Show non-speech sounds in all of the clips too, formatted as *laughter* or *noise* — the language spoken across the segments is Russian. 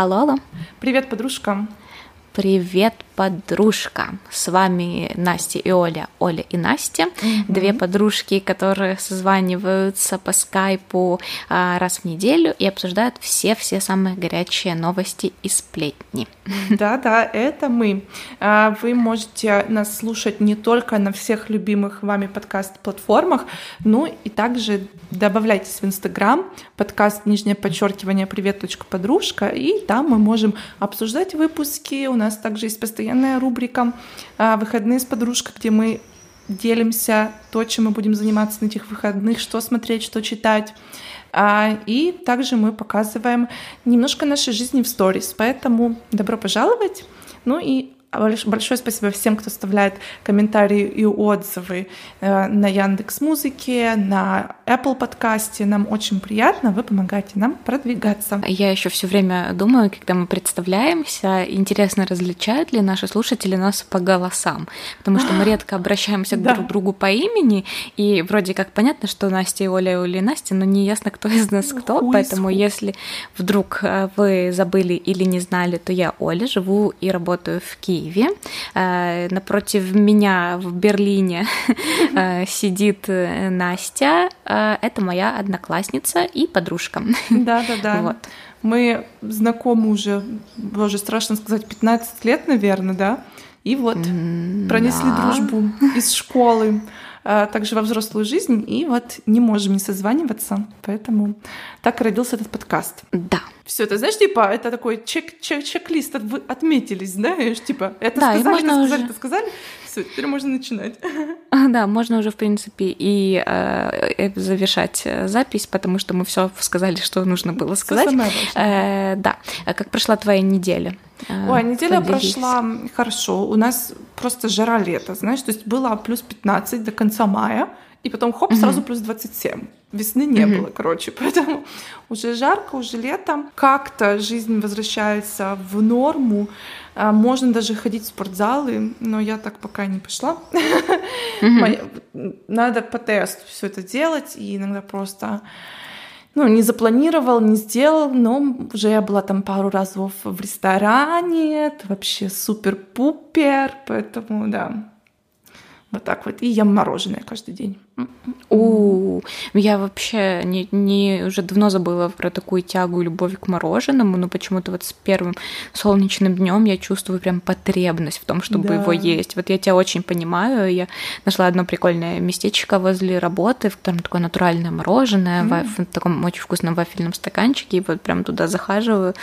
Алло, алло. Привет, подружка. Привет, подружка. С вами Настя и Оля, Оля и Настя. Mm-hmm. Две подружки, которые созваниваются по скайпу а, раз в неделю и обсуждают все-все самые горячие новости и сплетни. *laughs* Да-да, это мы. А, вы можете нас слушать не только на всех любимых вами подкаст-платформах, но и также добавляйтесь в Инстаграм, подкаст нижнее подчеркивание привет. подружка, и там мы можем обсуждать выпуски. У нас также есть постоянная рубрика а, «Выходные с подружкой», где мы делимся то, чем мы будем заниматься на этих выходных, что смотреть, что читать. А, и также мы показываем немножко нашей жизни в сторис. Поэтому добро пожаловать. Ну и Большое спасибо всем, кто оставляет комментарии и отзывы э, на Яндекс Музыке, на Apple подкасте. Нам очень приятно, вы помогаете нам продвигаться. Я еще все время думаю, когда мы представляемся, интересно, различают ли наши слушатели нас по голосам, потому что мы *gasps* редко обращаемся к друг другу по имени, и вроде как понятно, что Настя и Оля, Оля и Настя, но не ясно, кто из нас кто, поэтому если вдруг э, вы забыли или не знали, то я Оля, живу и работаю в Киеве Киеве. Э, напротив меня в Берлине *laughs* э, сидит э, Настя. Это моя одноклассница и подружка. Да-да-да. *laughs* Вот. Мы знакомы уже, боже, страшно сказать, 15 лет, наверное, да? И вот пронесли да. дружбу из школы также во взрослую жизнь, и вот не можем не созваниваться, поэтому так родился этот подкаст. Да. Все это, знаешь, типа, это такой чек, чек, чек-лист, вы отметились, знаешь, типа, это да, сказали, это сказали, это сказали, все, теперь можно начинать. *laughs* Да, можно уже, в принципе, и э, завершать э, запись, потому что мы все сказали, что нужно было сказать. Э, да. А как прошла твоя неделя? Э, Ой, неделя прошла хорошо. У нас просто жара лета, знаешь, то есть было плюс 15 до конца мая, и потом хоп, сразу плюс 27. Весны не mm-hmm. было, короче, *laughs* поэтому уже жарко, уже лето. Как-то жизнь возвращается в норму. А, можно даже ходить в спортзалы, но я так пока не пошла. Mm-hmm. Надо по тесту все это делать, и иногда просто ну, не запланировал, не сделал, но уже я была там пару разов в ресторане, это вообще супер-пупер, поэтому да, вот так вот. И ем мороженое каждый день. У, я вообще не, не уже давно забыла про такую тягу и любовь к мороженому, но почему-то вот с первым солнечным днем я чувствую прям потребность в том, чтобы да. его есть. Вот я тебя очень понимаю. Я нашла одно прикольное местечко возле работы, в котором такое натуральное мороженое mm. в, в таком очень вкусном вафельном стаканчике, и вот прям туда захаживаю.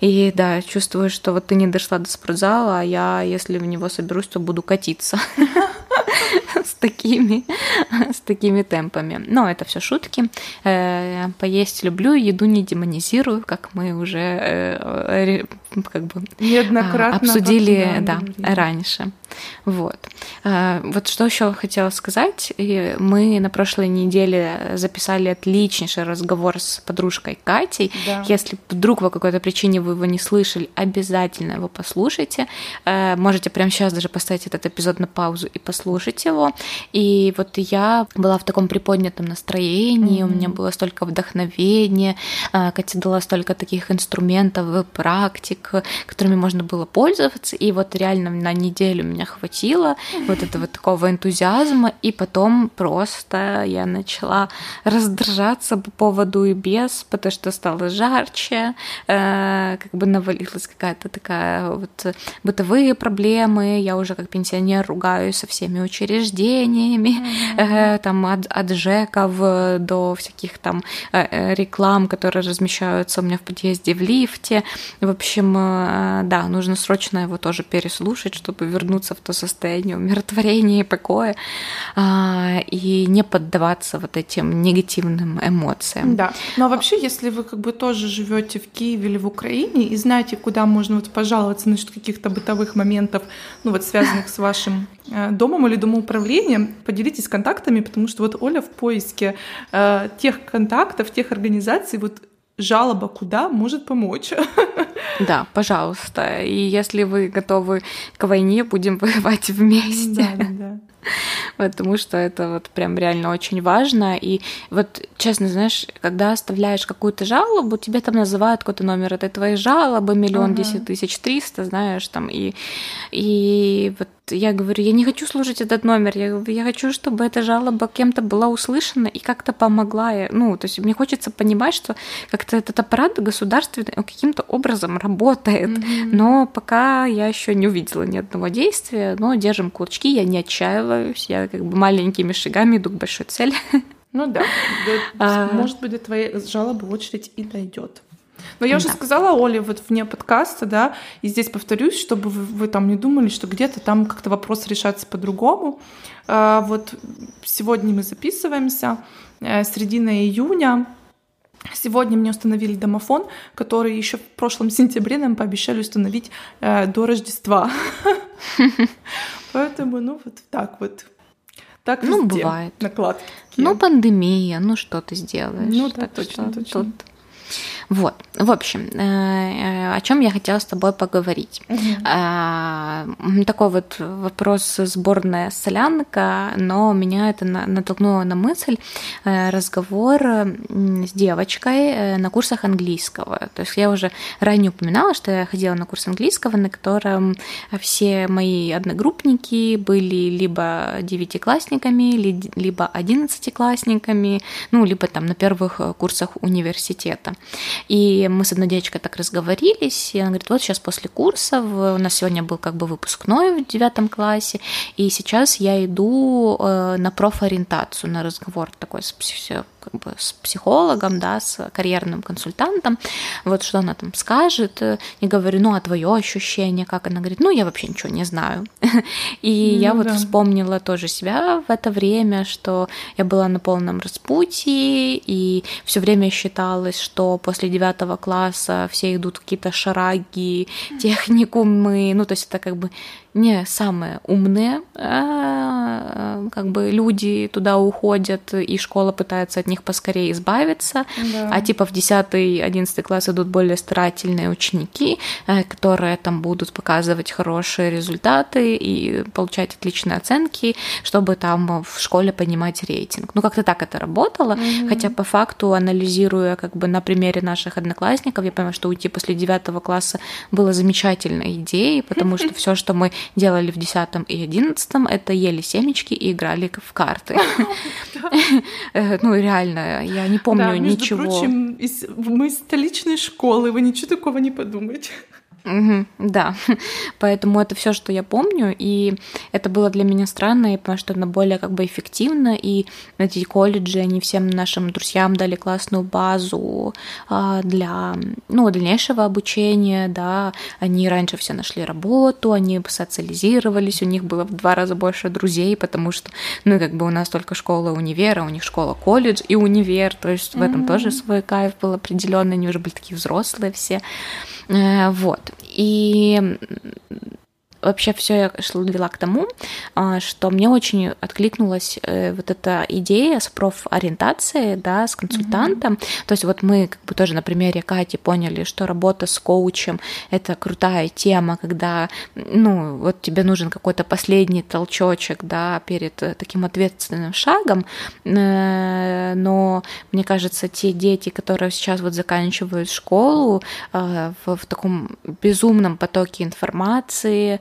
И да, чувствую, что вот ты не дошла до спортзала, а я, если в него соберусь, то буду катиться *laughs* с такими, с такими темпами. Но это все шутки. Э, поесть люблю, еду не демонизирую, как мы уже э, как бы Неоднократно обсудили да, раньше. Вот. Э, вот что еще хотела сказать. Мы на прошлой неделе записали отличнейший разговор с подружкой Катей. Да. Если вдруг по какой-то причине вы его не слышали, обязательно его послушайте. Можете прямо сейчас даже поставить этот эпизод на паузу и послушать его. И вот я была в таком приподнятом настроении, mm-hmm. у меня было столько вдохновения, а, Катя дала столько таких инструментов, практик, которыми можно было пользоваться, и вот реально на неделю меня хватило вот этого такого энтузиазма, и потом просто я начала раздражаться по поводу и без, потому что стало жарче, э, как бы навалилась какая-то такая вот бытовые проблемы, я уже как пенсионер ругаюсь со всеми учреждениями, mm-hmm. там от, от ЖЭКов до всяких там э, э, реклам, которые размещаются у меня в подъезде в лифте. В общем, э, да, нужно срочно его тоже переслушать, чтобы вернуться в то состояние умиротворения и покоя а, и не поддаваться вот этим негативным эмоциям. Да. Ну а вообще, если вы как бы тоже живете в Киеве или в Украине и знаете, куда можно вот пожаловаться насчет каких-то бытовых моментов, ну вот связанных с вашим домом или домоуправлением, поделитесь контактами, потому что вот Оля в поиске э, тех контактов, тех организаций, вот жалоба куда может помочь. *laughs* Да, пожалуйста. И если вы готовы к войне, будем *laughs* воевать вместе. Да, да, *laughs* потому что это вот прям реально очень важно. И вот, честно, знаешь, когда оставляешь какую-то жалобу, тебе там называют какой-то номер этой твоей жалобы, миллион десять тысяч триста, знаешь, там, и, и вот я говорю, я не хочу слушать этот номер, я, я хочу, чтобы эта жалоба кем-то была услышана и как-то помогла. Ну, то есть мне хочется понимать, что как-то этот аппарат государственный каким-то образом работает. Mm-hmm. Но пока я еще не увидела ни одного действия, но держим кулачки, я не отчаиваюсь, я как бы маленькими шагами иду к большой цели. Ну да, *laughs* а. может быть, до твоей жалобы очередь и дойдет. Но я уже да. сказала Оле вот вне подкаста, да, и здесь повторюсь, чтобы вы, вы там не думали, что где-то там как-то вопрос решается по-другому. А, вот сегодня мы записываемся, э, середина июня. Сегодня мне установили домофон, который еще в прошлом сентябре нам пообещали установить э, до Рождества. Поэтому, ну, вот так вот. Так ну, бывает. Накладки. Ну, пандемия, ну что ты сделаешь? Ну да, точно, точно. Вот, в общем, э, э, о чем я хотела с тобой поговорить. Угу. Такой вот вопрос сборная солянка, но меня это натолкнуло на мысль э, разговор с девочкой на курсах английского. То есть я уже ранее упоминала, что я ходила на курс английского, на котором все мои одногруппники были либо девятиклассниками, либо одиннадцатиклассниками, ну, либо там на первых курсах университета. И мы с одной девочкой так разговорились, и она говорит, вот сейчас после курса, у нас сегодня был как бы выпускной в девятом классе, и сейчас я иду э, на профориентацию, на разговор такой с как бы с психологом, да, с карьерным консультантом, вот что она там скажет, и говорю, ну, а твое ощущение, как она говорит, ну, я вообще ничего не знаю. *laughs* И ну, я вот да. вспомнила тоже себя в это время, что я была на полном распутье, и все время считалось, что после девятого класса все идут какие-то шараги, техникумы, ну, то есть это как бы не самые умные, а, как бы люди туда уходят, и школа пытается от них поскорее избавиться, да. а типа в 10-11 класс идут более старательные ученики, э, которые там будут показывать хорошие результаты и получать отличные оценки, чтобы там в школе понимать рейтинг. Ну, как-то так это работало, mm-hmm. хотя по факту, анализируя как бы на примере наших одноклассников, я понимаю, что уйти после 9 класса было замечательной идеей, потому что все, что мы делали в 10 и 11, это ели семечки и играли в карты. Э, ну, реально, я не помню ничего. прочим, мы из столичной школы, вы ничего такого не подумаете. Угу, да, поэтому это все, что я помню, и это было для меня странно, потому что это более как бы эффективно, и эти колледжи, они всем нашим друзьям дали классную базу а, для ну, дальнейшего обучения, да, они раньше все нашли работу, они социализировались, у них было в два раза больше друзей, потому что, ну, как бы у нас только школа универа, у них школа колледж и универ, то есть в этом mm-hmm. тоже свой кайф был определенный, они уже были такие взрослые все, вот. И вообще все я вела к тому, а, что мне очень откликнулась э, вот эта идея с профориентацией, да, с консультантом. Mm-hmm. То есть вот мы как бы тоже на примере Кати поняли, что работа с коучем — это крутая тема, когда, ну, вот тебе нужен какой-то последний толчочек, да, перед э, таким ответственным шагом, э, но мне кажется, те дети, которые сейчас вот заканчивают школу в, в таком безумном потоке информации,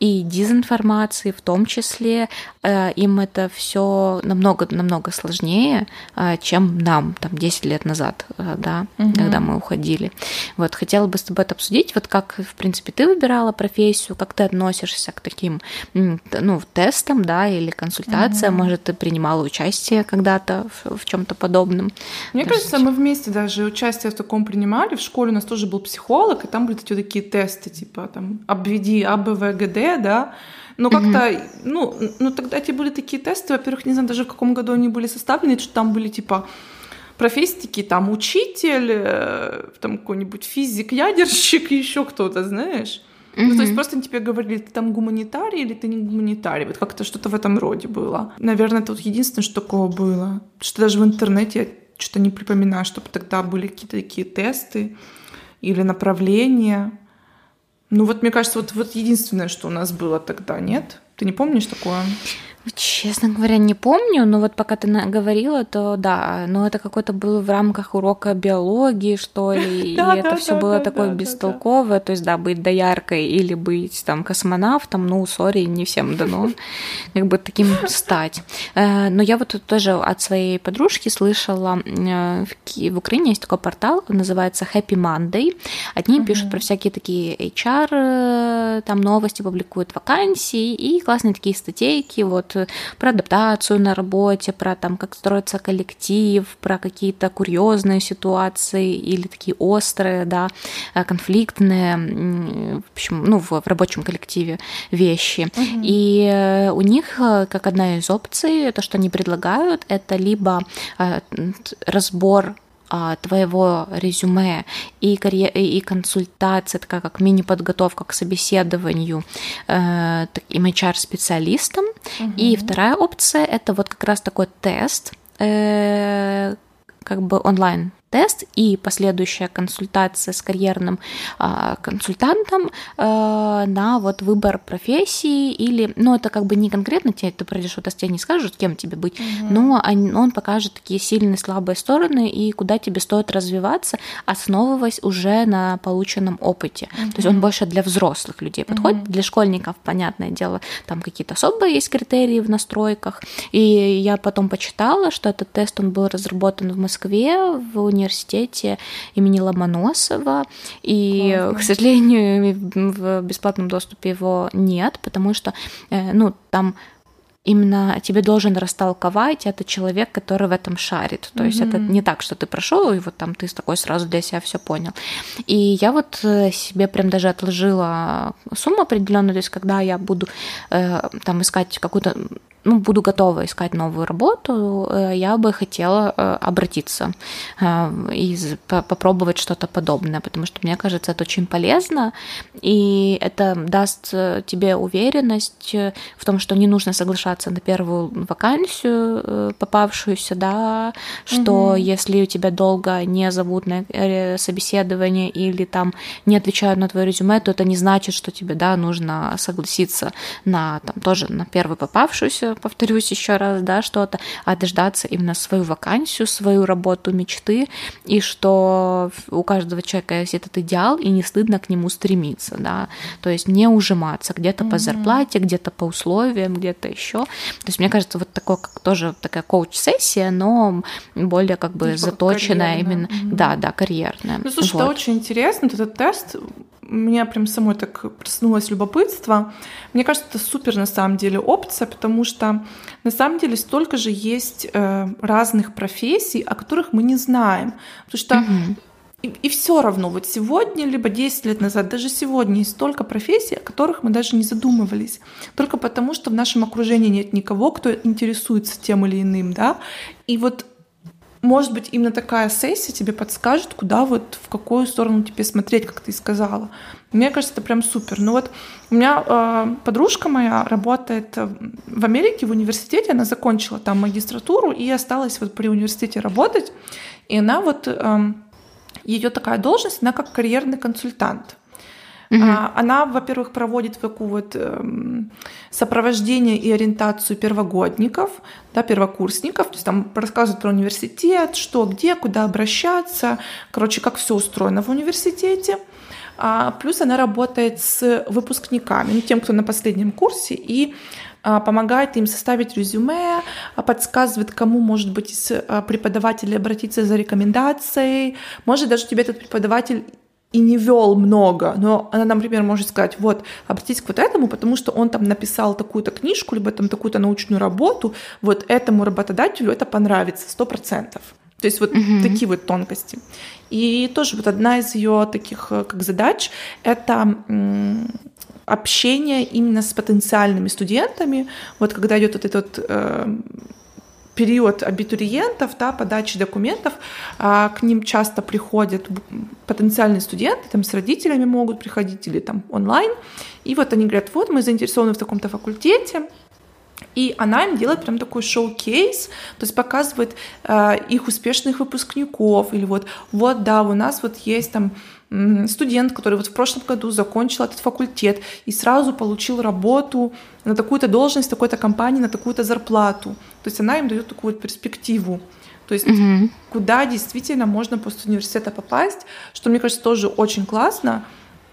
и дезинформации в том числе. Э, им это все намного-намного сложнее, э, чем нам там 10 лет назад, э, да, угу. когда мы уходили. Вот, хотела бы с тобой это обсудить, вот как, в принципе, ты выбирала профессию, как ты относишься к таким, ну, тестам, да, или консультациям, угу. может, ты принимала участие когда-то в, в чем-то подобном? Мне То кажется, мы вместе даже участие в таком принимали. В школе у нас тоже был психолог, и там были такие тесты, типа там обведи А, Да, но как-то, mm-hmm. ну, ну, тогда эти были такие тесты, во-первых, не знаю даже в каком году они были составлены, что там были типа профессии такие, там учитель, э, там какой-нибудь физик, ядерщик, еще кто-то, знаешь. Mm-hmm. Ну, то есть просто тебе говорили, ты там гуманитарий или ты не гуманитарий. Вот как-то что-то в этом роде было. Наверное, это вот единственное, что такого было. Что даже в интернете я что-то не припоминаю, чтобы тогда были какие-то такие тесты или направления. Ну вот мне кажется, вот, вот единственное, что у нас было тогда, нет? Ты не помнишь такое? Честно говоря, не помню, но вот пока ты говорила, то да, но это какой-то был в рамках урока биологии, что ли, *laughs* и это все было такое бестолковое, то есть, да, быть дояркой или быть там космонавтом, ну, сори, не всем дано *laughs* как бы таким стать. Э, но я вот тоже от своей подружки слышала, э, в Украине есть такой портал, называется Happy Monday, одни пишут про всякие такие HR, э, там новости публикуют вакансии и классные такие статейки, вот про адаптацию на работе, про там, как строится коллектив, про какие-то курьезные ситуации или такие острые, да, э, конфликтные, в общем, ну, в, в рабочем коллективе вещи. Угу. И э, у них, э, как одна из опций, то, что они предлагают, это либо разбор а, твоего резюме и, карьер, и консультация, такая как мини-подготовка к собеседованию э, таким HR-специалистом. Угу. И вторая опция — это вот как раз такой тест, э, как бы онлайн тест и последующая консультация с карьерным э, консультантом э, на вот выбор профессии или, ну это как бы не конкретно тебе, ты пройдешь вот тест, тебе не скажут, кем тебе быть, угу. но он, он покажет такие сильные, слабые стороны и куда тебе стоит развиваться, основываясь уже на полученном опыте. Угу. То есть он больше для взрослых людей подходит, угу. для школьников, понятное дело, там какие-то особые есть критерии в настройках. И я потом почитала, что этот тест он был разработан в Москве в университете университете имени Ломоносова, и, Классно. к сожалению, *laughs* в бесплатном доступе его нет, потому что, э, ну, там именно тебе должен растолковать это человек, который в этом шарит. То mm-hmm. есть это не так, что ты прошел, и вот там ты такой сразу для себя все понял. И я вот э, себе прям даже отложила сумму определенную, то есть когда я буду э, там искать какую-то ну, буду готова искать новую работу, э, я бы хотела э, обратиться э, и попробовать что-то подобное, потому что мне кажется, это очень полезно, и это даст тебе уверенность в том, что не нужно соглашаться на первую вакансию, попавшуюся, да, что угу. если у тебя долго не зовут на собеседование или там не отвечают на твое резюме, то это не значит, что тебе, да, нужно согласиться на там тоже на первую попавшуюся повторюсь еще раз, да, что-то, а дождаться именно свою вакансию, свою работу мечты, и что у каждого человека есть этот идеал, и не стыдно к нему стремиться, да, то есть не ужиматься где-то mm-hmm. по зарплате, где-то по условиям, где-то еще. То есть мне кажется, вот такое, как тоже такая коуч-сессия, но более как бы типа заточенная именно, mm-hmm. да, да, карьерная. Ну, слушай, вот. это очень интересно, этот тест меня прям самой так проснулось любопытство. Мне кажется, это супер на самом деле опция, потому что на самом деле столько же есть э, разных профессий, о которых мы не знаем. Потому что угу. И, и все равно, вот сегодня, либо 10 лет назад, даже сегодня есть столько профессий, о которых мы даже не задумывались. Только потому, что в нашем окружении нет никого, кто интересуется тем или иным, да. И вот может быть, именно такая сессия тебе подскажет, куда вот, в какую сторону тебе смотреть, как ты сказала. Мне кажется, это прям супер. Ну вот у меня э, подружка моя работает в Америке в университете, она закончила там магистратуру и осталась вот при университете работать. И она вот, э, эм, ее такая должность, она как карьерный консультант. Угу. Она, во-первых, проводит такую вот эм, сопровождение и ориентацию первогодников, да, первокурсников, то есть там рассказывают про университет, что, где, куда обращаться, короче, как все устроено в университете. А, плюс она работает с выпускниками, ну, тем, кто на последнем курсе, и а, помогает им составить резюме, а, подсказывает, кому, может быть, из преподавателей обратиться за рекомендацией. Может, даже тебе этот преподаватель и не вел много, но она, например, может сказать, вот, обратитесь к вот этому, потому что он там написал такую-то книжку, либо там такую-то научную работу, вот этому работодателю это понравится, сто процентов. То есть вот угу. такие вот тонкости. И тоже вот одна из ее таких э, как задач — это общение именно с потенциальными студентами. Вот когда идет вот этот э, период абитуриентов, да, подачи документов, а, к ним часто приходят потенциальные студенты, там с родителями могут приходить или там онлайн, и вот они говорят, вот мы заинтересованы в таком-то факультете, и она им делает прям такой шоу-кейс, то есть показывает э, их успешных выпускников, или вот, вот, да, у нас вот есть там студент, который вот в прошлом году закончил этот факультет и сразу получил работу на такую-то должность в такой-то компании, на такую-то зарплату. То есть она им дает такую вот перспективу. То есть угу. куда действительно можно после университета попасть, что мне кажется тоже очень классно.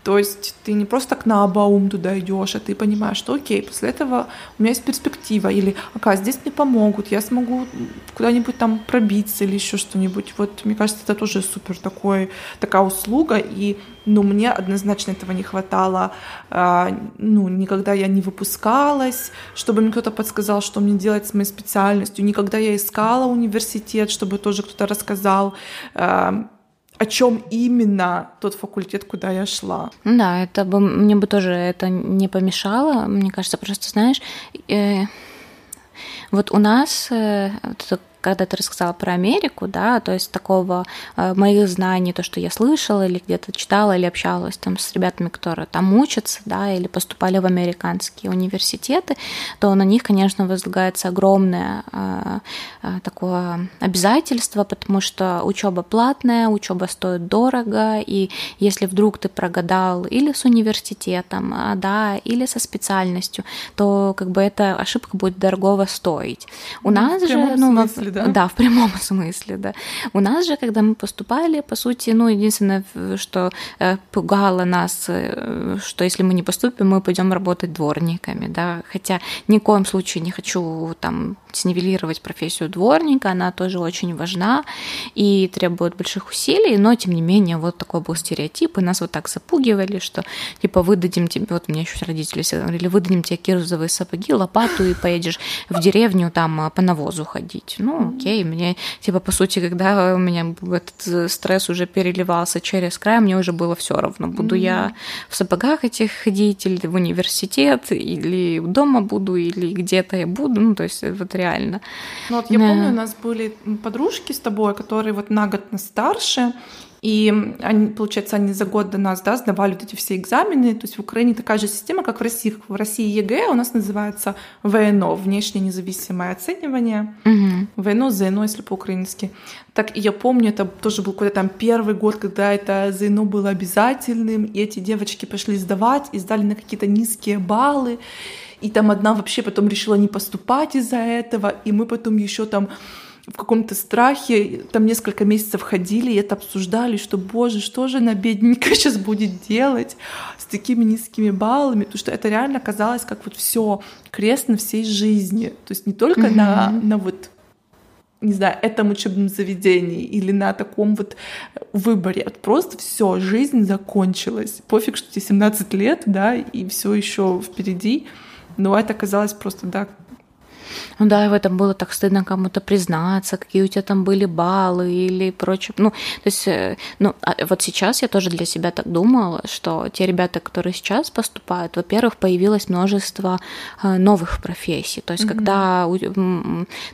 То есть ты не просто так на обаум туда идешь, а ты понимаешь, что окей, после этого у меня есть перспектива, или ага, здесь мне помогут, я смогу куда-нибудь там пробиться или еще что-нибудь. Вот мне кажется, это тоже супер такой, такая услуга, и ну, мне однозначно этого не хватало. А, ну, никогда я не выпускалась, чтобы мне кто-то подсказал, что мне делать с моей специальностью. Никогда я искала университет, чтобы тоже кто-то рассказал. О чем именно тот факультет, куда я шла. Да, это бы мне бы тоже это не помешало. Мне кажется, просто знаешь, э, вот у нас э, когда ты рассказала про Америку, да, то есть такого э, моих знаний, то, что я слышала или где-то читала или общалась там с ребятами, которые там учатся, да, или поступали в американские университеты, то на них, конечно, возлагается огромное э, э, такое обязательство, потому что учеба платная, учеба стоит дорого, и если вдруг ты прогадал или с университетом, а, да, или со специальностью, то как бы эта ошибка будет дорогого стоить. У ну, нас же, ну, смысле, да? Да, в прямом *laughs* смысле, да. У нас же, когда мы поступали, по сути, ну, единственное, что э, пугало нас, э, что если мы не поступим, мы пойдем работать дворниками, да, хотя ни в коем случае не хочу там снивелировать профессию дворника, она тоже очень важна и требует больших усилий, но тем не менее вот такой был стереотип, и нас вот так запугивали, что типа выдадим тебе, вот мне еще родители говорили, выдадим тебе кирзовые сапоги, лопату и поедешь в деревню там а, по навозу ходить. Ну, окей, мне типа по сути, когда у меня этот э, стресс уже переливался через край, мне уже было все равно, буду mm-hmm. я в сапогах этих ходить или в университет, или дома буду, или где-то я буду, ну, то есть вот реально. Ну вот я да. помню, у нас были подружки с тобой, которые вот на год нас старше, и они, получается, они за год до нас да, сдавали вот эти все экзамены. То есть в Украине такая же система, как в России. В России ЕГЭ у нас называется ВНО, внешнее независимое оценивание. Угу. ВНО, ЗНО, если по-украински. Так и я помню, это тоже был какой-то там первый год, когда это ЗНО было обязательным, и эти девочки пошли сдавать и сдали на какие-то низкие баллы и там одна вообще потом решила не поступать из-за этого, и мы потом еще там в каком-то страхе, там несколько месяцев ходили и это обсуждали, что, боже, что же она бедненькая *laughs* сейчас будет делать с такими низкими баллами, потому что это реально казалось как вот все крест на всей жизни, то есть не только mm-hmm. на, на вот не знаю, этом учебном заведении или на таком вот выборе. Вот просто все, жизнь закончилась. Пофиг, что тебе 17 лет, да, и все еще впереди. Но это казалось просто, да, ну да, и в этом было так стыдно кому-то признаться, какие у тебя там были баллы или прочее. Ну, то есть, э, ну, а вот сейчас я тоже для себя так думала, что те ребята, которые сейчас поступают, во-первых, появилось множество э, новых профессий. То есть, mm-hmm. когда,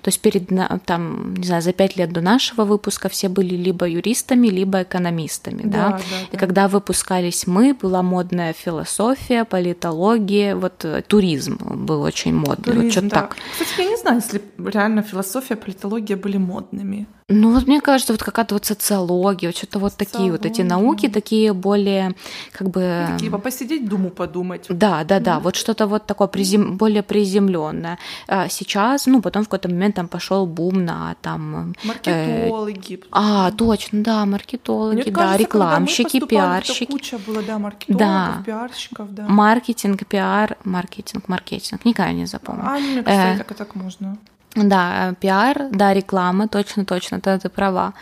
то есть перед, там, не знаю, за пять лет до нашего выпуска все были либо юристами, либо экономистами, да. да? да и да. когда выпускались мы, была модная философия, политология, вот э, туризм был очень модный. Туризм, вот что-то да. так. Кстати, я не знаю, если реально философия, политология были модными. Ну вот мне кажется, вот какая-то вот социология, вот что-то вот такие вот эти науки, такие более как бы... Такие посидеть, думу подумать. Да, да, да, вот что-то вот такое призем... более приземленное. А сейчас, ну потом в какой-то момент там пошел бум на там... Э, маркетологи. Э... А, точно, да, маркетологи, мне да, кажется, рекламщики, пиарщики. Куча было, да, маркетологов, да. пиарщиков, да. Маркетинг, пиар, маркетинг, маркетинг, никогда не запомню. А, мне кажется, э... и так можно. Да, пиар, да, реклама, точно, точно, ты, ты права.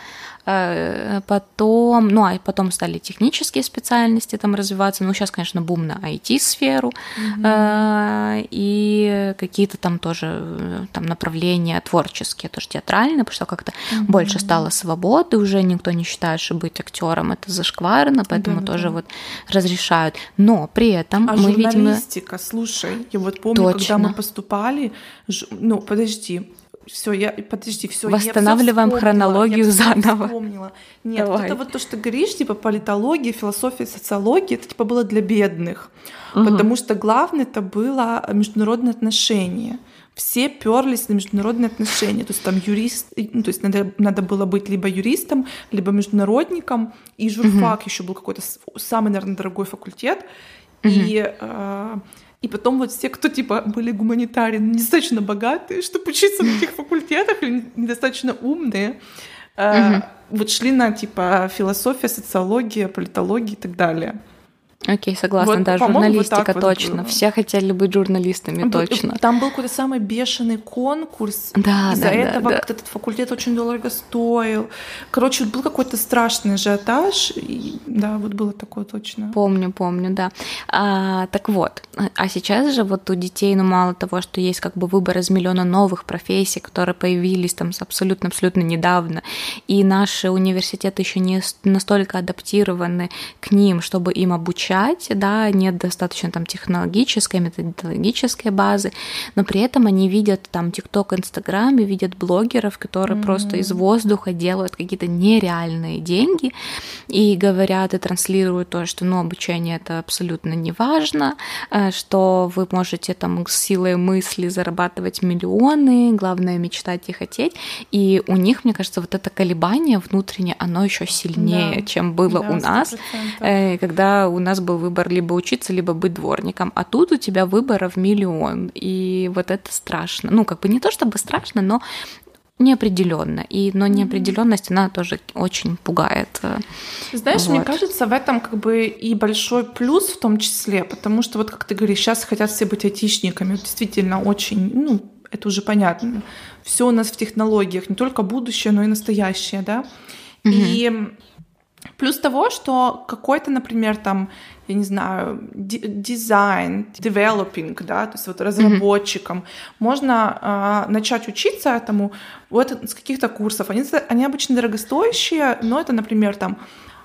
Э, потом, ну, а потом стали технические специальности там развиваться. Ну, сейчас, конечно, бум на IT-сферу. Mm-hmm. И какие-то там тоже там направления творческие, тоже театральные, потому что как-то mm-hmm. больше стало свободы, уже никто не считает, что быть актером это зашкварно, поэтому да, тоже вот разрешают. Но при этом а мы видим... слушай, я вот помню, Точно. когда мы поступали, ну, подожди, все, я подожди, все. Восстанавливаем я хронологию я заново. Вспомнила. Нет, Давай. это вот то, что говоришь, типа политология, философия, социология, это типа было для бедных, угу. потому что главное это было международные отношения. Все перлись на международные отношения, то есть там юрист, ну, то есть надо, надо было быть либо юристом, либо международником, и журфак угу. еще был какой-то самый, наверное, дорогой факультет, угу. и э, и потом вот все, кто типа были гуманитарии, недостаточно богатые, чтобы учиться на этих факультетах, или недостаточно умные, uh вот шли на типа философия, социология, политология и так далее. Окей, согласна, вот, да, журналистика вот точно. Вот Все хотели быть журналистами, точно. Там был какой-то самый бешеный конкурс. Да, Из-за да, этого да, этот факультет очень дорого стоил. Короче, был какой-то страшный ажиотаж. И, да, вот было такое точно. Помню, помню, да. А, так вот, а сейчас же вот у детей, ну мало того, что есть как бы выбор из миллиона новых профессий, которые появились там абсолютно-абсолютно недавно, и наши университеты еще не настолько адаптированы к ним, чтобы им обучать обучать, да, нет достаточно там технологической, методологической базы, но при этом они видят там ТикТок, Инстаграм и видят блогеров, которые mm-hmm. просто из воздуха делают какие-то нереальные деньги и говорят и транслируют то, что ну, обучение это абсолютно не важно, э, что вы можете там с силой мысли зарабатывать миллионы, главное мечтать и хотеть, и у них, мне кажется, вот это колебание внутреннее, оно еще сильнее, да. чем было да, у нас, 100%. Э, когда у нас был выбор либо учиться, либо быть дворником, а тут у тебя выборов миллион, и вот это страшно. Ну, как бы не то чтобы страшно, но неопределенно. И, но неопределенность, она тоже очень пугает. Э, Знаешь, вот. мне кажется, в этом как бы и большой плюс в том числе, потому что вот как ты говоришь, сейчас хотят все быть айтишниками, действительно очень, ну, это уже понятно. Все у нас в технологиях, не только будущее, но и настоящее, да. Угу. И Плюс того, что какой-то, например, там, я не знаю, дизайн, developing, да, то есть вот разработчикам, mm-hmm. можно э, начать учиться этому вот с каких-то курсов. Они, они обычно дорогостоящие, но это, например, там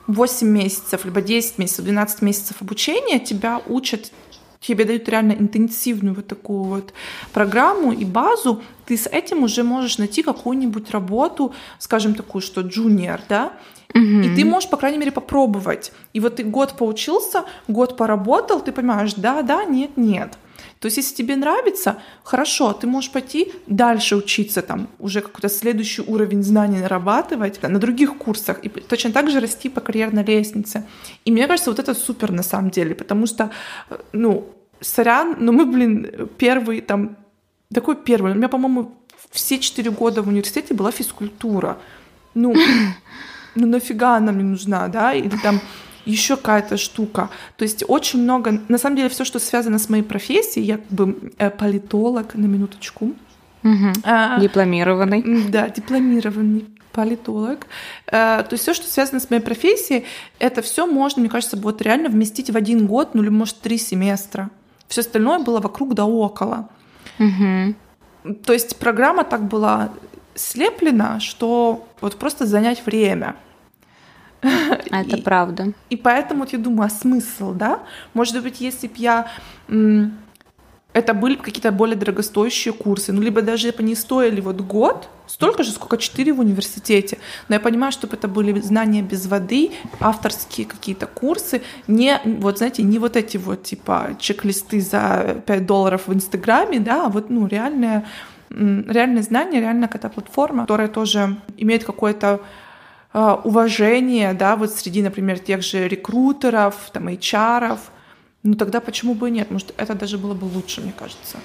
8 месяцев, либо 10 месяцев, 12 месяцев обучения тебя учат тебе дают реально интенсивную вот такую вот программу и базу, ты с этим уже можешь найти какую-нибудь работу, скажем такую, что джуниор, да, Угу. И ты можешь, по крайней мере, попробовать. И вот ты год поучился, год поработал, ты понимаешь, да, да, нет, нет. То есть, если тебе нравится, хорошо, ты можешь пойти дальше учиться, там, уже какой-то следующий уровень знаний нарабатывать на других курсах и точно так же расти по карьерной лестнице. И мне кажется, вот это супер на самом деле, потому что, ну, сорян, но мы, блин, первый там, такой первый, у меня, по-моему, все четыре года в университете была физкультура. Ну, *laughs* ну нафига она мне нужна, да, или там еще какая-то штука. То есть очень много, на самом деле все, что связано с моей профессией, я как бы э, политолог, на минуточку. Угу. А, дипломированный. Да, дипломированный политолог. А, то есть все, что связано с моей профессией, это все можно, мне кажется, вот реально вместить в один год, ну или может три семестра. Все остальное было вокруг да около. Угу. То есть программа так была слеплена, что вот просто занять время. Это и, правда. И поэтому вот я думаю, а смысл, да? Может быть, если бы я это были какие-то более дорогостоящие курсы, ну, либо даже бы они стоили вот год, столько же, сколько четыре в университете. Но я понимаю, чтобы это были знания без воды, авторские какие-то курсы, не, вот знаете, не вот эти вот, типа, чек-листы за 5 долларов в Инстаграме, да, а вот, ну, реальное, реальное знание, реальная какая-то платформа, которая тоже имеет какое-то а, уважение, да, вот среди, например, тех же рекрутеров, там, HR, ну тогда почему бы и нет? Может, это даже было бы лучше, мне кажется.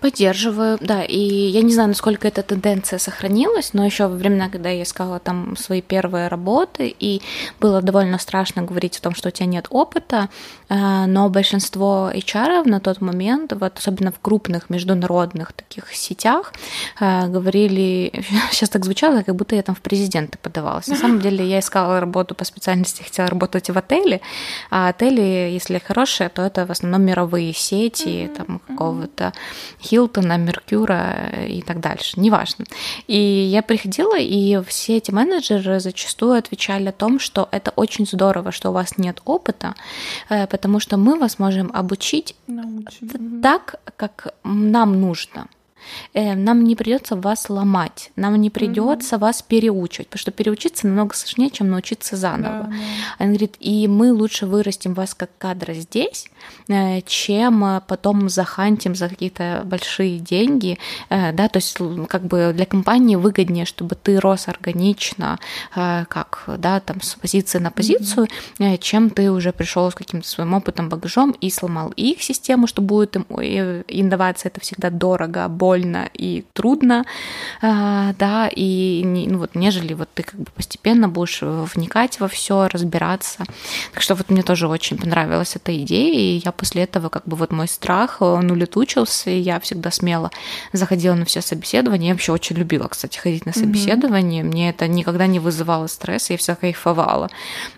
Поддерживаю, да, и я не знаю, насколько эта тенденция сохранилась, но еще во времена, когда я искала там свои первые работы, и было довольно страшно говорить о том, что у тебя нет опыта, э, но большинство HR на тот момент, вот особенно в крупных международных таких сетях, э, говорили, *laughs* сейчас так звучало, как будто я там в президенты подавалась. На самом *laughs* деле я искала работу по специальности, хотела работать в отеле, а отели, если хорошие, то это в основном мировые сети, там какого-то Хилтона, Меркюра и так дальше, неважно. И я приходила, и все эти менеджеры зачастую отвечали о том, что это очень здорово, что у вас нет опыта, э, потому что мы вас можем обучить Научим. так, как нам нужно. Э, нам не придется вас ломать, нам не придется mm-hmm. вас переучивать, потому что переучиться намного сложнее, чем научиться заново. Да. Она говорит, и мы лучше вырастим вас как кадра здесь, э, чем э, потом захантим за какие-то большие деньги, да, то есть как бы для компании выгоднее, чтобы ты рос органично, как, да, там с позиции на позицию, mm-hmm. чем ты уже пришел с каким-то своим опытом, багажом и сломал их систему, что будет им инновация, это всегда дорого, больно и трудно, а, да, и ну, вот, нежели вот ты как бы постепенно будешь вникать во все, разбираться. Так что вот мне тоже очень понравилась эта идея, и я после этого как бы вот мой страх, он улетучился, и я всегда смело заходила на все собеседования. Я вообще очень любила, кстати, ходить на собеседование. Mm-hmm. Мне это никогда не вызывало стресса, я вся кайфовала.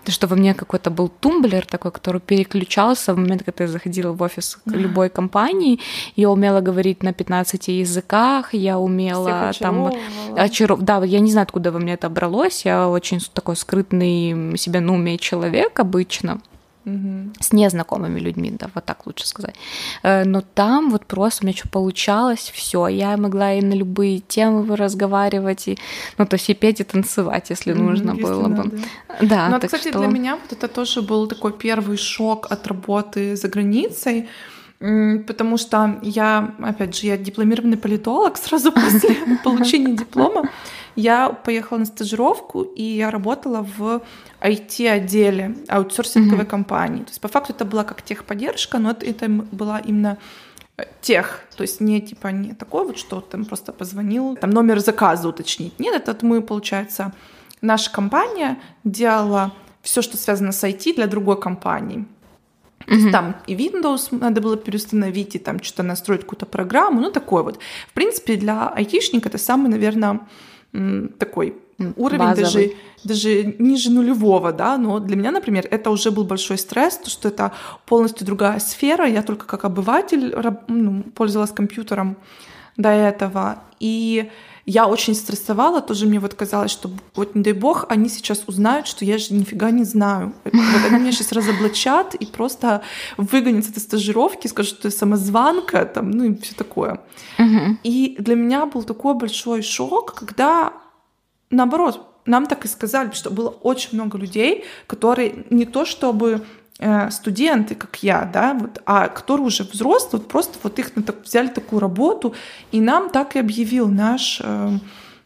То, что во мне какой-то был тумблер такой, который переключался в момент, когда я заходила в офис любой компании, я умела говорить на 15 языках, я умела там очаров... Да, я не знаю, откуда во мне это бралось, я очень такой скрытный себя на уме человек обычно угу. с незнакомыми людьми, да, вот так лучше сказать. Э, но там вот просто у меня что получалось, все, я могла и на любые темы разговаривать, и, ну, то есть и петь, и танцевать, если нужно если было надо. бы. Да, ну, кстати, что... для меня вот это тоже был такой первый шок от работы за границей, Потому что я, опять же, я дипломированный политолог сразу *laughs* после получения диплома. Я поехала на стажировку, и я работала в IT-отделе аутсорсинговой mm-hmm. компании. То есть по факту это была как техподдержка, но это, это была именно э, тех, то есть не типа не такой вот, что там просто позвонил, там номер заказа уточнить. Нет, это мы, получается, наша компания делала все, что связано с IT для другой компании. То есть там и Windows надо было переустановить, и там что-то настроить какую-то программу, ну такое вот. В принципе, для айтишника это самый, наверное, такой уровень даже, даже ниже нулевого, да, но для меня, например, это уже был большой стресс, то, что это полностью другая сфера, я только как обыватель ну, пользовалась компьютером до этого, и я очень стрессовала, тоже мне вот казалось, что вот не дай бог, они сейчас узнают, что я же нифига не знаю. Вот они меня сейчас разоблачат и просто выгонят с этой стажировки, скажут, что я самозванка, там, ну и все такое. И для меня был такой большой шок, когда наоборот, нам так и сказали, что было очень много людей, которые не то чтобы студенты, как я, да, вот, а которые уже взрослые, вот просто вот их на так, взяли такую работу, и нам так и объявил наш, э,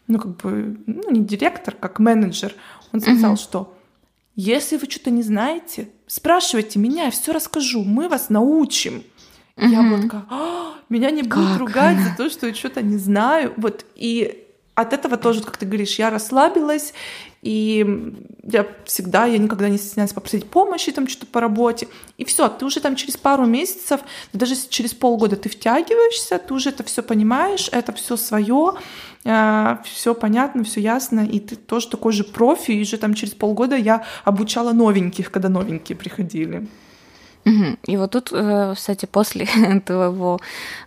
ну, как бы, ну, не директор, как менеджер, он сказал, угу. что если вы что-то не знаете, спрашивайте меня, я все расскажу, мы вас научим. Угу. Я была такая, а, меня не будут как? ругать за то, что я что-то не знаю, вот, и от этого тоже, как ты говоришь, я расслабилась, и я всегда, я никогда не стесняюсь попросить помощи, там что-то по работе. И все, ты уже там через пару месяцев, даже через полгода ты втягиваешься, ты уже это все понимаешь, это все свое, э, все понятно, все ясно, и ты тоже такой же профи, и уже там через полгода я обучала новеньких, когда новенькие приходили. И вот тут, э, кстати, после *laughs* твоего,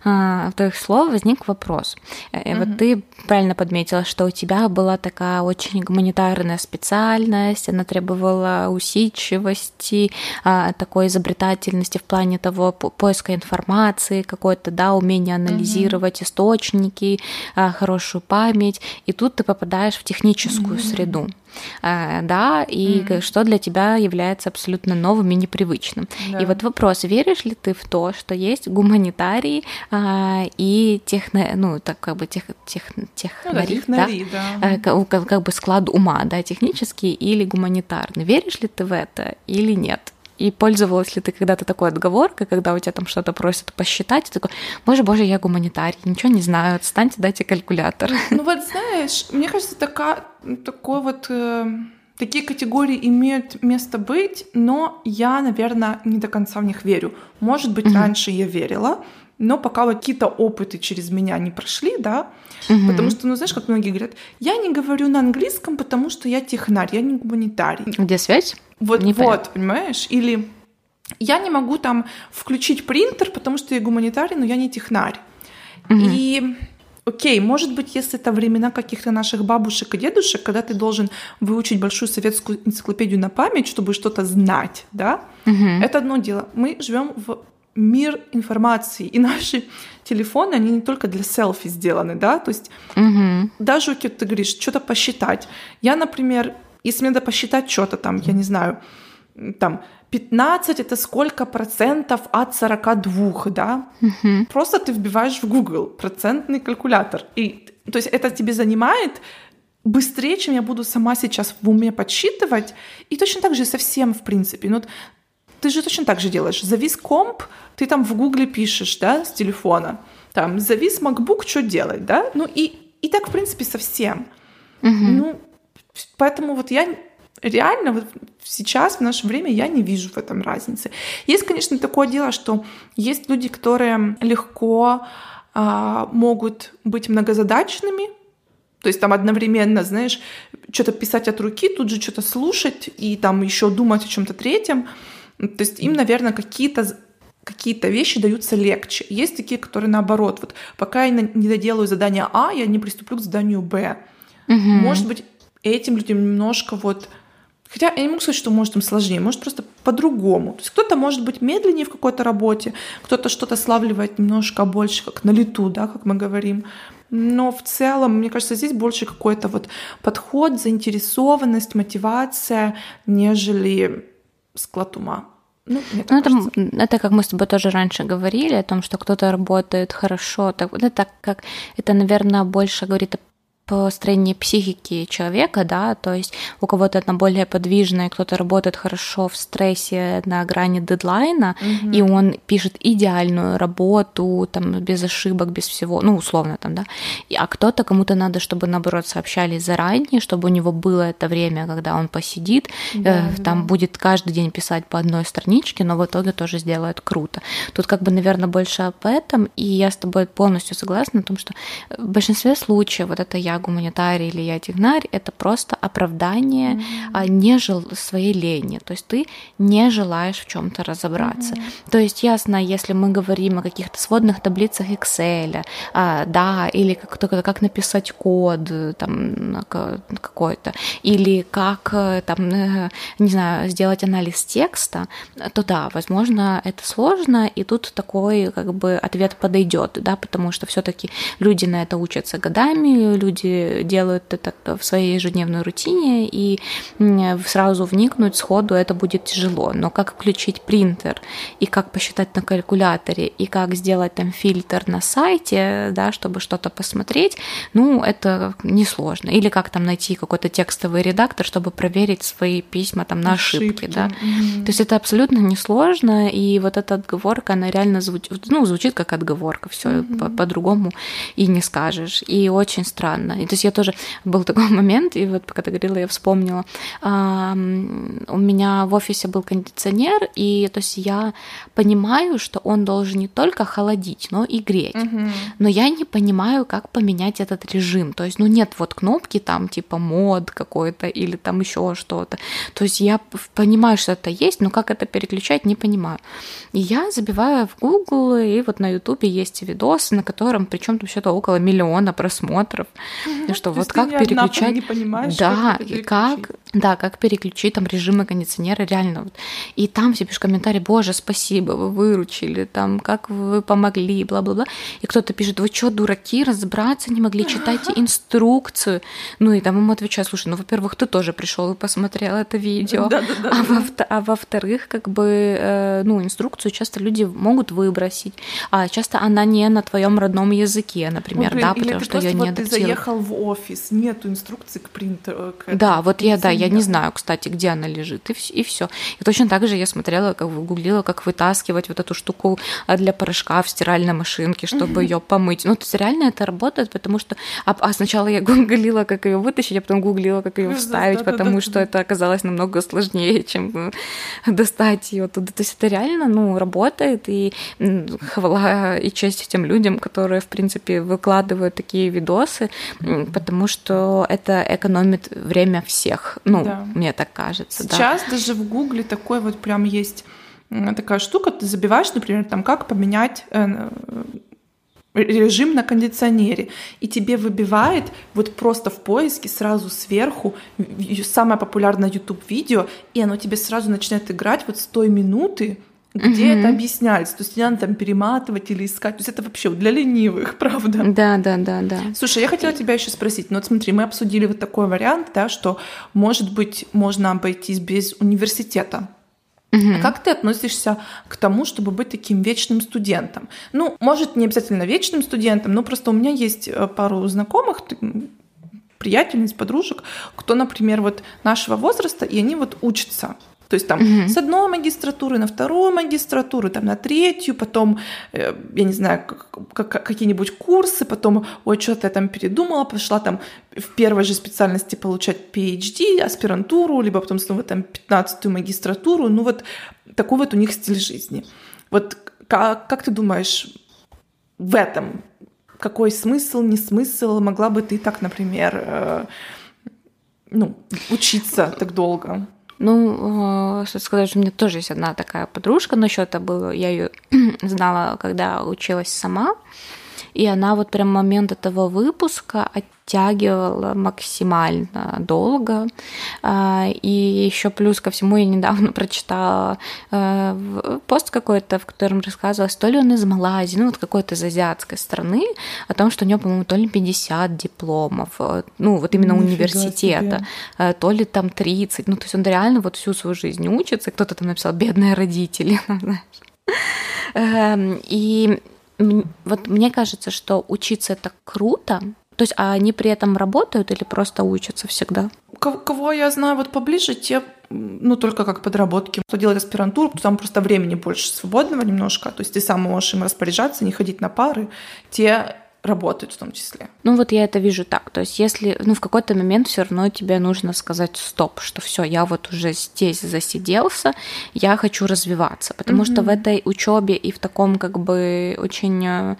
а, твоих слов возник вопрос. Угу. Вот ты правильно подметила, что у тебя была такая очень гуманитарная специальность, она требовала усидчивости, а, такой изобретательности в плане того поиска информации, какой-то, да, умения анализировать угу. источники, а, хорошую память, и тут ты попадаешь в техническую угу. среду. Э, да, и mm-hmm. что для тебя является абсолютно новым и непривычным. Да. И вот вопрос, веришь ли ты в то, что есть гуманитарии а, и техно, ну, так как бы тех, тех, технари, ну, да, технари, да, да. Как, как, как бы склад ума, да, технический или гуманитарный. Веришь ли ты в это или нет? И пользовалась ли ты когда-то такой отговоркой, когда у тебя там что-то просят посчитать, и такой, боже, боже, я гуманитарий, ничего не знаю, отстаньте, дайте калькулятор. *laughs* Ну вот знаешь, мне кажется, такая, такой вот... Э такие категории имеют место быть, но я, наверное, не до конца в них верю. Может быть, mm-hmm. раньше я верила, но пока вот какие-то опыты через меня не прошли, да, угу. потому что, ну, знаешь, как многие говорят, я не говорю на английском, потому что я технарь, я не гуманитарий. Где связь? Вот, не вот, понимаешь? Или я не могу там включить принтер, потому что я гуманитарий, но я не технарь. Угу. И Окей, может быть, если это времена каких-то наших бабушек и дедушек, когда ты должен выучить большую советскую энциклопедию на память, чтобы что-то знать, да, угу. это одно дело. Мы живем в мир информации. И *laughs* наши телефоны, они не только для селфи сделаны, да, то есть угу. даже, как ты говоришь, что-то посчитать. Я, например, если мне надо посчитать что-то там, я не знаю, там 15 это сколько процентов от 42, да? Угу. Просто ты вбиваешь в Google процентный калькулятор. И, то есть это тебе занимает быстрее, чем я буду сама сейчас в уме подсчитывать. И точно так же совсем, в принципе. Ну, ты же точно так же делаешь. Завис комп, ты там в гугле пишешь, да, с телефона. Там, завис MacBook, что делать, да? Ну, и, и так, в принципе, совсем. Угу. Ну, поэтому вот я реально вот сейчас, в наше время, я не вижу в этом разницы. Есть, конечно, такое дело, что есть люди, которые легко а, могут быть многозадачными, то есть там одновременно, знаешь, что-то писать от руки, тут же что-то слушать и там еще думать о чем-то третьем. То есть им, наверное, какие-то какие-то вещи даются легче. Есть такие, которые наоборот, вот пока я не доделаю задание А, я не приступлю к заданию Б. Угу. Может быть, этим людям немножко вот Хотя я не могу сказать, что может им сложнее, может просто по-другому. То есть кто-то может быть медленнее в какой-то работе, кто-то что-то славливает немножко больше, как на лету, да, как мы говорим. Но в целом, мне кажется, здесь больше какой-то вот подход, заинтересованность, мотивация, нежели склад ума. Ну, ну это, это как мы с тобой тоже раньше говорили о том, что кто-то работает хорошо, так, это как это, наверное, больше говорит о построение психики человека, да, то есть у кого-то это более подвижное, кто-то работает хорошо в стрессе на грани дедлайна, угу. и он пишет идеальную работу, там, без ошибок, без всего, ну, условно там, да, а кто-то, кому-то надо, чтобы, наоборот, сообщали заранее, чтобы у него было это время, когда он посидит, да, э, там да. будет каждый день писать по одной страничке, но в итоге тоже сделает круто. Тут как бы, наверное, больше об этом, и я с тобой полностью согласна о том, что в большинстве случаев вот это я гуманитарий или я технарь, это просто оправдание mm-hmm. не жел... своей лени. То есть ты не желаешь в чем-то разобраться. Mm-hmm. То есть ясно, если мы говорим о каких-то сводных таблицах Excel, а, да, или как, как написать код там какой-то, или как там, э, не знаю, сделать анализ текста, то да, возможно, это сложно, и тут такой как бы ответ подойдет, да, потому что все-таки люди на это учатся годами, люди люди делают это в своей ежедневной рутине, и сразу вникнуть сходу это будет тяжело. Но как включить принтер, и как посчитать на калькуляторе, и как сделать там фильтр на сайте, да, чтобы что-то посмотреть, ну, это несложно. Или как там найти какой-то текстовый редактор, чтобы проверить свои письма там на ошибки, ошибки да. Mm-hmm. То есть это абсолютно несложно, и вот эта отговорка, она реально звучит, ну, звучит как отговорка, все mm-hmm. по-другому и не скажешь. И очень странно. И, то есть я тоже был такой *laughs* момент, и вот пока ты говорила, я вспомнила. А, у меня в офисе был кондиционер, и то есть я понимаю, что он должен не только холодить, но и греть. Угу. Но я не понимаю, как поменять этот режим. То есть, ну нет вот кнопки там типа мод какой-то или там еще что-то. То есть я понимаю, что это есть, но как это переключать, не понимаю. И я забиваю в Google, и вот на YouTube есть видос, на котором, причем там что-то около миллиона просмотров. Угу. Что вот как переключать... Не понимаешь, да, и как, да, как переключить там режимы кондиционера, реально. Вот. И там все пишут комментарии, боже, спасибо, вы выручили, там, как вы помогли, бла-бла-бла. И кто-то пишет, вы что, дураки, разобраться не могли, читайте *laughs* инструкцию. Ну и там ему отвечаю, слушай, ну, во-первых, ты тоже пришел и посмотрел это видео, да, да, да, а, во а во-вторых, как бы, э, ну, инструкцию часто люди могут выбросить, а часто она не на твоем родном языке, например, Ой, да, потому что ее не адаптируют приехал в офис, нету инструкции к принтеру. К да, вот я, да, я не знаю, кстати, где она лежит, и, и все. И точно так же я смотрела, как гуглила, как вытаскивать вот эту штуку а, для порошка в стиральной машинке, чтобы ее помыть. Ну, то есть реально это работает, потому что... А, а сначала я *laughs* гуглила, как ее вытащить, а потом гуглила, как ее вставить, потому что это оказалось намного сложнее, *laughs* чем э, достать ее туда. То есть это реально, ну, работает, и хвала и честь тем людям, которые, в принципе, выкладывают такие видосы, потому что это экономит время всех. Ну, да. мне так кажется. Сейчас да. даже в Гугле такой вот прям есть такая штука, ты забиваешь, например, там, как поменять э, режим на кондиционере, и тебе выбивает вот просто в поиске сразу сверху самое популярное YouTube видео, и оно тебе сразу начинает играть вот с той минуты, где mm-hmm. это объясняется. То есть не надо там перематывать или искать. То есть это вообще для ленивых, *laughs* правда? Да, да, да, да. Слушай, я хотела тебя еще спросить. Ну вот смотри, мы обсудили вот такой вариант, да, что, может быть, можно обойтись без университета. Угу. А как ты относишься к тому, чтобы быть таким вечным студентом? Ну, может, не обязательно вечным студентом, но просто у меня есть э, пару знакомых, приятельниц, подружек, кто, например, вот нашего возраста, и они вот учатся. То есть там угу. с одной магистратуры на вторую магистратуру, там на третью, потом, э, я не знаю, какие-нибудь курсы, потом, ой, что-то я там передумала, пошла там в первой же специальности получать PhD, аспирантуру, либо потом снова там 15-ю магистратуру. Ну вот такой вот у них стиль жизни. Вот как, как ты думаешь, в этом какой смысл, не смысл? Могла бы ты так, например, э, ну, учиться так долго? Ну, что сказать, у меня тоже есть одна такая подружка, но еще это было, я ее *clears throat* знала, когда училась сама, и она вот прям момент этого выпуска оттягивала максимально долго. А, и еще плюс ко всему я недавно *laughs* прочитала э, пост какой-то, в котором рассказывалось, то ли он из Малайзии, ну вот какой-то из азиатской страны, о том, что у него, по-моему, то ли 50 дипломов, э, ну вот именно Нифига университета, себе. Э, то ли там 30, ну то есть он реально вот всю свою жизнь учится, кто-то там написал «бедные родители», *laughs* знаешь. Эм, и вот мне кажется, что учиться это круто, то есть, а они при этом работают или просто учатся всегда? Кого я знаю вот поближе, те, ну, только как подработки. Кто делает аспирантуру, там просто времени больше свободного немножко, то есть ты сам можешь им распоряжаться, не ходить на пары. Те работают в том числе. Ну вот я это вижу так. То есть если, ну в какой-то момент все равно тебе нужно сказать стоп, что все, я вот уже здесь засиделся, я хочу развиваться, потому mm-hmm. что в этой учебе и в таком как бы очень э,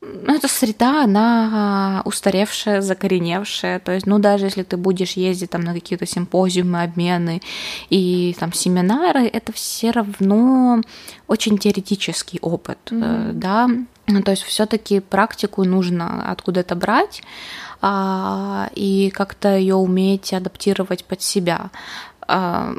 ну, эта среда, она устаревшая, закореневшая. То есть, ну, даже если ты будешь ездить там на какие-то симпозиумы, обмены и там семинары, это все равно очень теоретический опыт, mm-hmm. да. То есть все-таки практику нужно откуда-то брать а, и как-то ее уметь адаптировать под себя. А,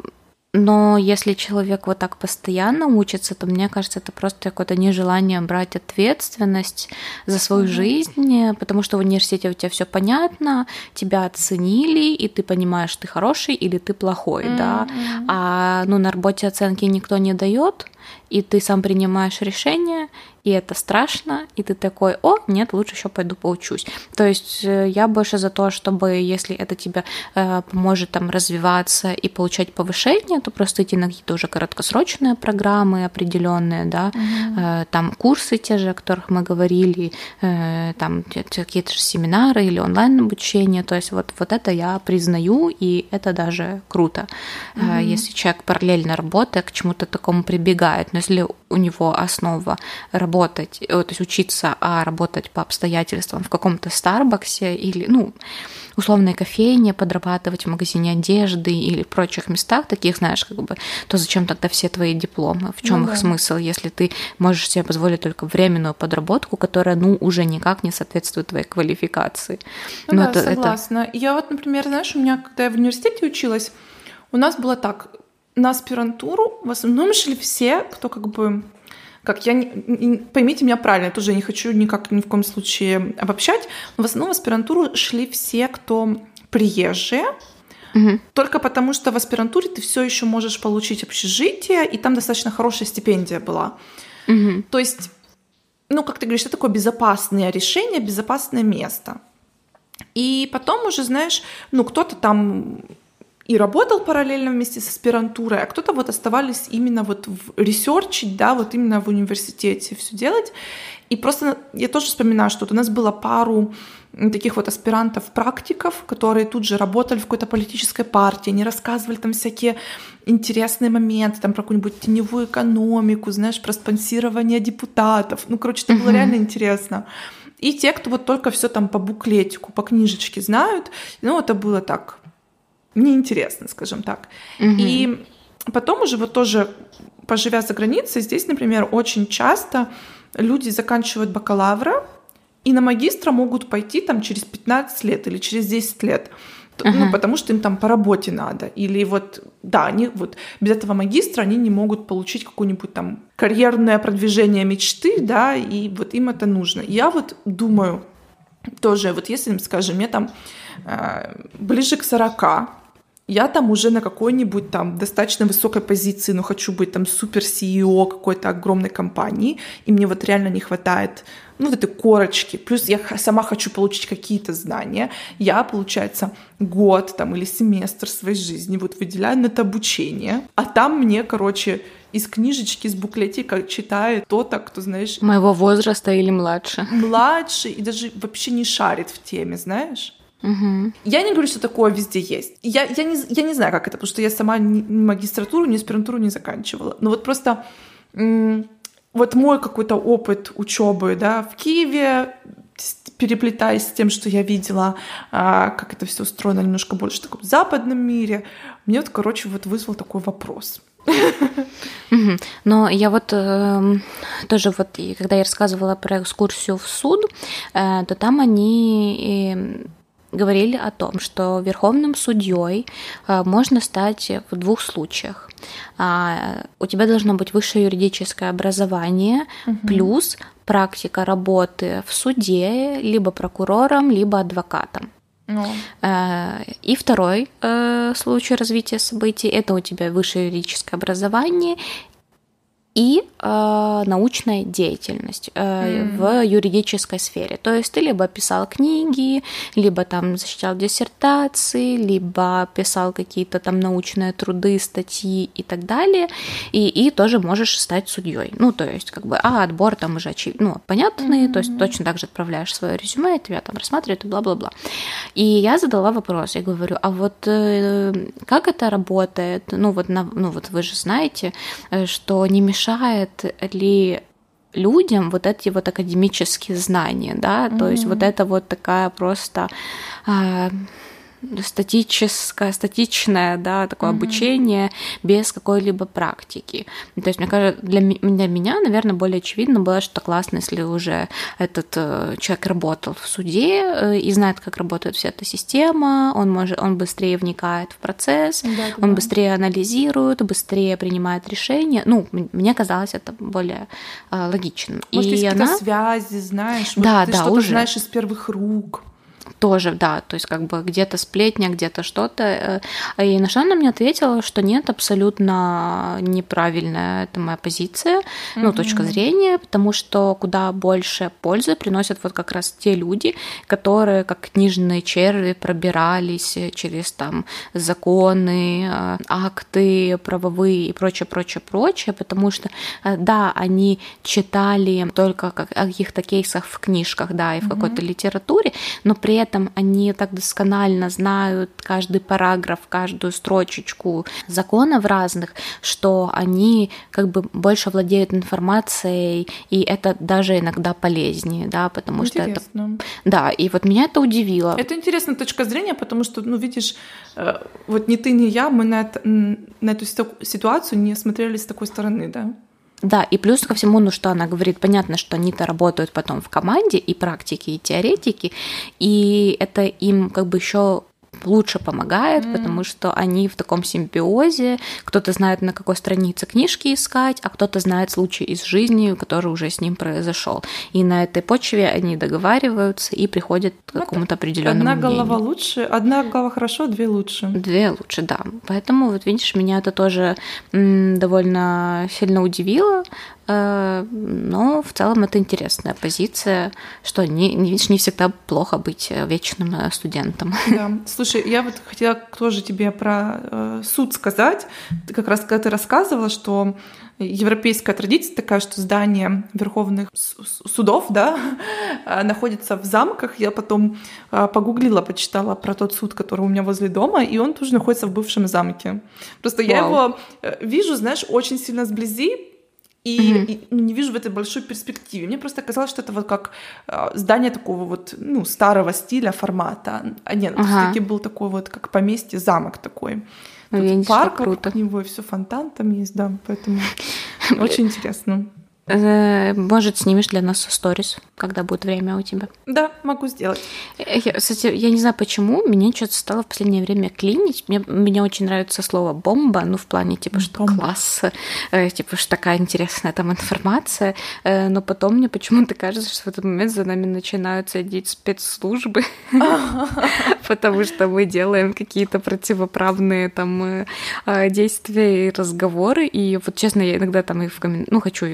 но если человек вот так постоянно учится, то мне кажется, это просто какое-то нежелание брать ответственность за свою mm-hmm. жизнь, потому что в университете у тебя все понятно, тебя оценили, и ты понимаешь, ты хороший или ты плохой, mm-hmm. да. А ну на работе оценки никто не дает, и ты сам принимаешь решение, и это страшно, и ты такой, о, нет, лучше еще пойду поучусь. То есть э, я больше за то, чтобы, если это тебе э, поможет там развиваться и получать повышение, то просто идти на какие-то уже короткосрочные программы определенные, да, угу. э, там курсы те же, о которых мы говорили, э, там какие-то же семинары или онлайн обучение, то есть вот, вот это я признаю, и это даже круто, угу. э, если человек параллельно работая к чему-то такому прибегает, но если у него основа работать, э, то есть учиться, а работать по обстоятельствам в каком-то Старбаксе или, ну, условной кофейне, подрабатывать в магазине одежды или прочих местах, таких, знаешь, как бы, то зачем тогда все твои дипломы? В чем ну, их да. смысл, если ты можешь себе позволить только временную подработку, которая, ну, уже никак не соответствует твоей квалификации? Ну, ну да, это, согласна. Это... Я вот, например, знаешь, у меня, когда я в университете училась, у нас было так, на аспирантуру в основном шли все, кто как бы как я, не, поймите меня правильно, я тоже не хочу никак ни в коем случае обобщать, но в основном в аспирантуру шли все, кто приезжие, Угу. Только потому, что в аспирантуре ты все еще можешь получить общежитие, и там достаточно хорошая стипендия была. Угу. То есть, ну, как ты говоришь, это такое безопасное решение, безопасное место. И потом уже, знаешь, ну, кто-то там и работал параллельно вместе с аспирантурой, а кто-то вот оставались именно вот в ресерчить, да, вот именно в университете все делать. И просто я тоже вспоминаю, что вот у нас было пару таких вот аспирантов-практиков, которые тут же работали в какой-то политической партии, они рассказывали там всякие интересные моменты, там про какую-нибудь теневую экономику, знаешь, про спонсирование депутатов. Ну, короче, это было реально интересно. И те, кто вот только все там по буклетику, по книжечке знают, ну, это было так, мне интересно, скажем так. Угу. И потом уже вот тоже, поживя за границей, здесь, например, очень часто люди заканчивают бакалавра и на магистра могут пойти там через 15 лет или через 10 лет. uh-huh. ну, потому что им там по работе надо. Или вот, да, они вот без этого магистра они не могут получить какое-нибудь там карьерное продвижение мечты, да, и вот им это нужно. Я вот думаю, тоже, вот если, скажем, мне там э, ближе к 40, я там уже на какой-нибудь там достаточно высокой позиции, но хочу быть там супер CEO какой-то огромной компании, и мне вот реально не хватает ну, вот этой корочки, плюс я сама хочу получить какие-то знания, я, получается, год там или семестр своей жизни вот выделяю на это обучение, а там мне, короче, из книжечки, из буклетика читает кто-то, кто, знаешь... Моего возраста или младше. Младше и даже вообще не шарит в теме, знаешь? Угу. Я не говорю, что такое везде есть. Я, я, не, я не знаю, как это, потому что я сама ни магистратуру, ни аспирантуру не заканчивала. Но вот просто вот мой какой-то опыт учебы да, в Киеве, переплетаясь с тем, что я видела, а, как это все устроено немножко больше в таком западном мире, мне вот, короче, вот вызвал такой вопрос. Но я вот э, тоже вот, когда я рассказывала про экскурсию в суд, э, то там они э, говорили о том, что верховным судьей э, можно стать в двух случаях. А, у тебя должно быть высшее юридическое образование угу. плюс практика работы в суде, либо прокурором, либо адвокатом. Ну. Э, и второй э, случай развития событий это у тебя высшее юридическое образование и э, научная деятельность э, mm. в юридической сфере. То есть ты либо писал книги, либо там защищал диссертации, либо писал какие-то там научные труды, статьи и так далее, и, и тоже можешь стать судьей. Ну, то есть, как бы, а отбор там уже очевидно, ну, понятный, mm-hmm. то есть точно так же отправляешь свое резюме, тебя там рассматривают и бла-бла-бла. И я задала вопрос, я говорю, а вот э, как это работает? Ну, вот, на, ну, вот вы же знаете, э, что не мешает мешает ли людям вот эти вот академические знания, да, mm-hmm. то есть вот это вот такая просто а, статическое, статичное, да, такое mm-hmm. обучение без какой-либо практики. То есть, мне кажется, для, для меня, наверное, более очевидно было, что классно, если уже этот э, человек работал в суде э, и знает, как работает вся эта система, он может, он быстрее вникает в процесс, да, он да. быстрее анализирует, быстрее принимает решения. Ну, мне казалось это более э, логичным. Может, и есть она... связи, знаешь, да, ты да, что-то уже. знаешь из первых рук тоже, да, то есть как бы где-то сплетня, где-то что-то. Э, и на что она мне ответила, что нет, абсолютно неправильная это моя позиция, mm-hmm. ну, точка зрения, потому что куда больше пользы приносят вот как раз те люди, которые как книжные черви пробирались через там законы, э, акты правовые и прочее, прочее, прочее, потому что, э, да, они читали только о каких-то кейсах в книжках, да, и в mm-hmm. какой-то литературе, но при этом они так досконально знают каждый параграф, каждую строчечку законов разных, что они как бы больше владеют информацией, и это даже иногда полезнее, да, потому Интересно. что это... Да, и вот меня это удивило. Это интересная точка зрения, потому что, ну, видишь, э, вот ни ты, ни я, мы на, это, на эту ситуацию не смотрели с такой стороны, да? Да, и плюс ко всему, ну что она говорит, понятно, что они-то работают потом в команде и практики, и теоретики, и это им как бы еще лучше помогает, mm. потому что они в таком симбиозе. Кто-то знает, на какой странице книжки искать, а кто-то знает случай из жизни, который уже с ним произошел. И на этой почве они договариваются и приходят к какому-то определенному Одна мнению. голова лучше, одна голова хорошо, две лучше. Две лучше, да. Поэтому, вот видишь, меня это тоже довольно сильно удивило, Э, но в целом это интересная позиция, что не, не, видишь, не всегда плохо быть э, вечным э, студентом. Да. Слушай, *laughs* я вот хотела тоже тебе про э, суд сказать. Ты как раз когда ты рассказывала, что европейская традиция такая, что здание верховных судов, да, *laughs* находится в замках. Я потом погуглила, почитала про тот суд, который у меня возле дома, и он тоже находится в бывшем замке. Просто Вау. я его вижу, знаешь, очень сильно сблизи, и, mm-hmm. и ну, не вижу в этой большой перспективе. Мне просто казалось, что это вот как э, здание такого вот ну, старого стиля, формата. А нет, ага. все-таки был такой вот как поместье, замок такой. Ну, Тут парк круто. вокруг него, все фонтан там есть, да, поэтому *laughs* очень интересно. Э, может, снимешь для нас сторис, когда будет время у тебя? Да, могу сделать. Э, я, кстати, я не знаю почему, мне что-то стало в последнее время клинить. Мне, мне очень нравится слово бомба, ну, в плане, типа, что бомба. класс, э, типа, что такая интересная там информация. Э, но потом мне почему-то кажется, что в этот момент за нами начинают сидеть спецслужбы, *laughs* потому что мы делаем какие-то противоправные там э, действия и разговоры. И вот, честно, я иногда там и в комментариях, ну, хочу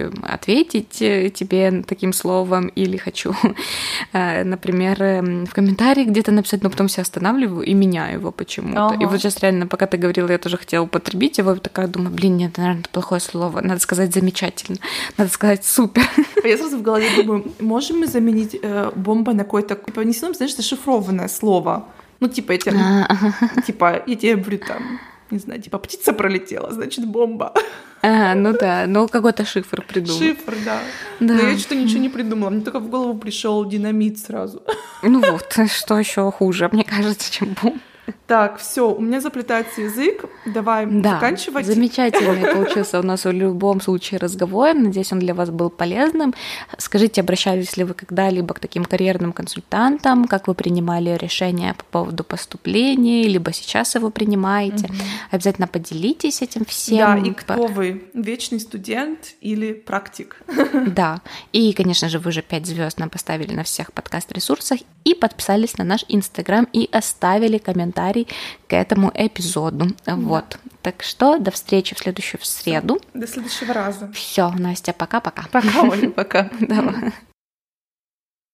ответить э, тебе таким словом или хочу, *laughs* э, например, эм, в комментарии где-то написать, но потом себя останавливаю и меняю его почему-то. Ага. И вот сейчас реально, пока ты говорила, я тоже хотела употребить его, такая думаю, блин, нет, наверное, это плохое слово. Надо сказать замечательно, надо сказать супер. А *laughs* я сразу в голове думаю, можем мы заменить э, бомба на какое-то, типа, не знаешь, зашифрованное слово? Ну, типа, я тебе, а. типа, я тебе говорю там, не знаю, типа птица пролетела, значит бомба. *laughs* А, ну да, ну какой-то шифр придумал. Шифр, да. да. Но я что-то ничего не придумала, мне только в голову пришел динамит сразу. Ну вот, что еще хуже, мне кажется, чем бомба. Так, все, у меня заплетается язык. Давай да, заканчивать. Замечательный *laughs* получился у нас в любом случае разговор. Надеюсь, он для вас был полезным. Скажите, обращались ли вы когда-либо к таким карьерным консультантам, как вы принимали решения по поводу поступления, либо сейчас его принимаете? Угу. Обязательно поделитесь этим всем. Да, и кто вы? Вечный студент или практик? *laughs* Да. И, конечно же, вы же 5 звезд нам поставили на всех подкаст-ресурсах и подписались на наш Инстаграм и оставили комментарий к этому эпизоду. Да. Вот. Так что до встречи в следующую в среду. До следующего раза. Все, Настя, пока-пока. Пока, Оля, пока. *laughs* Давай.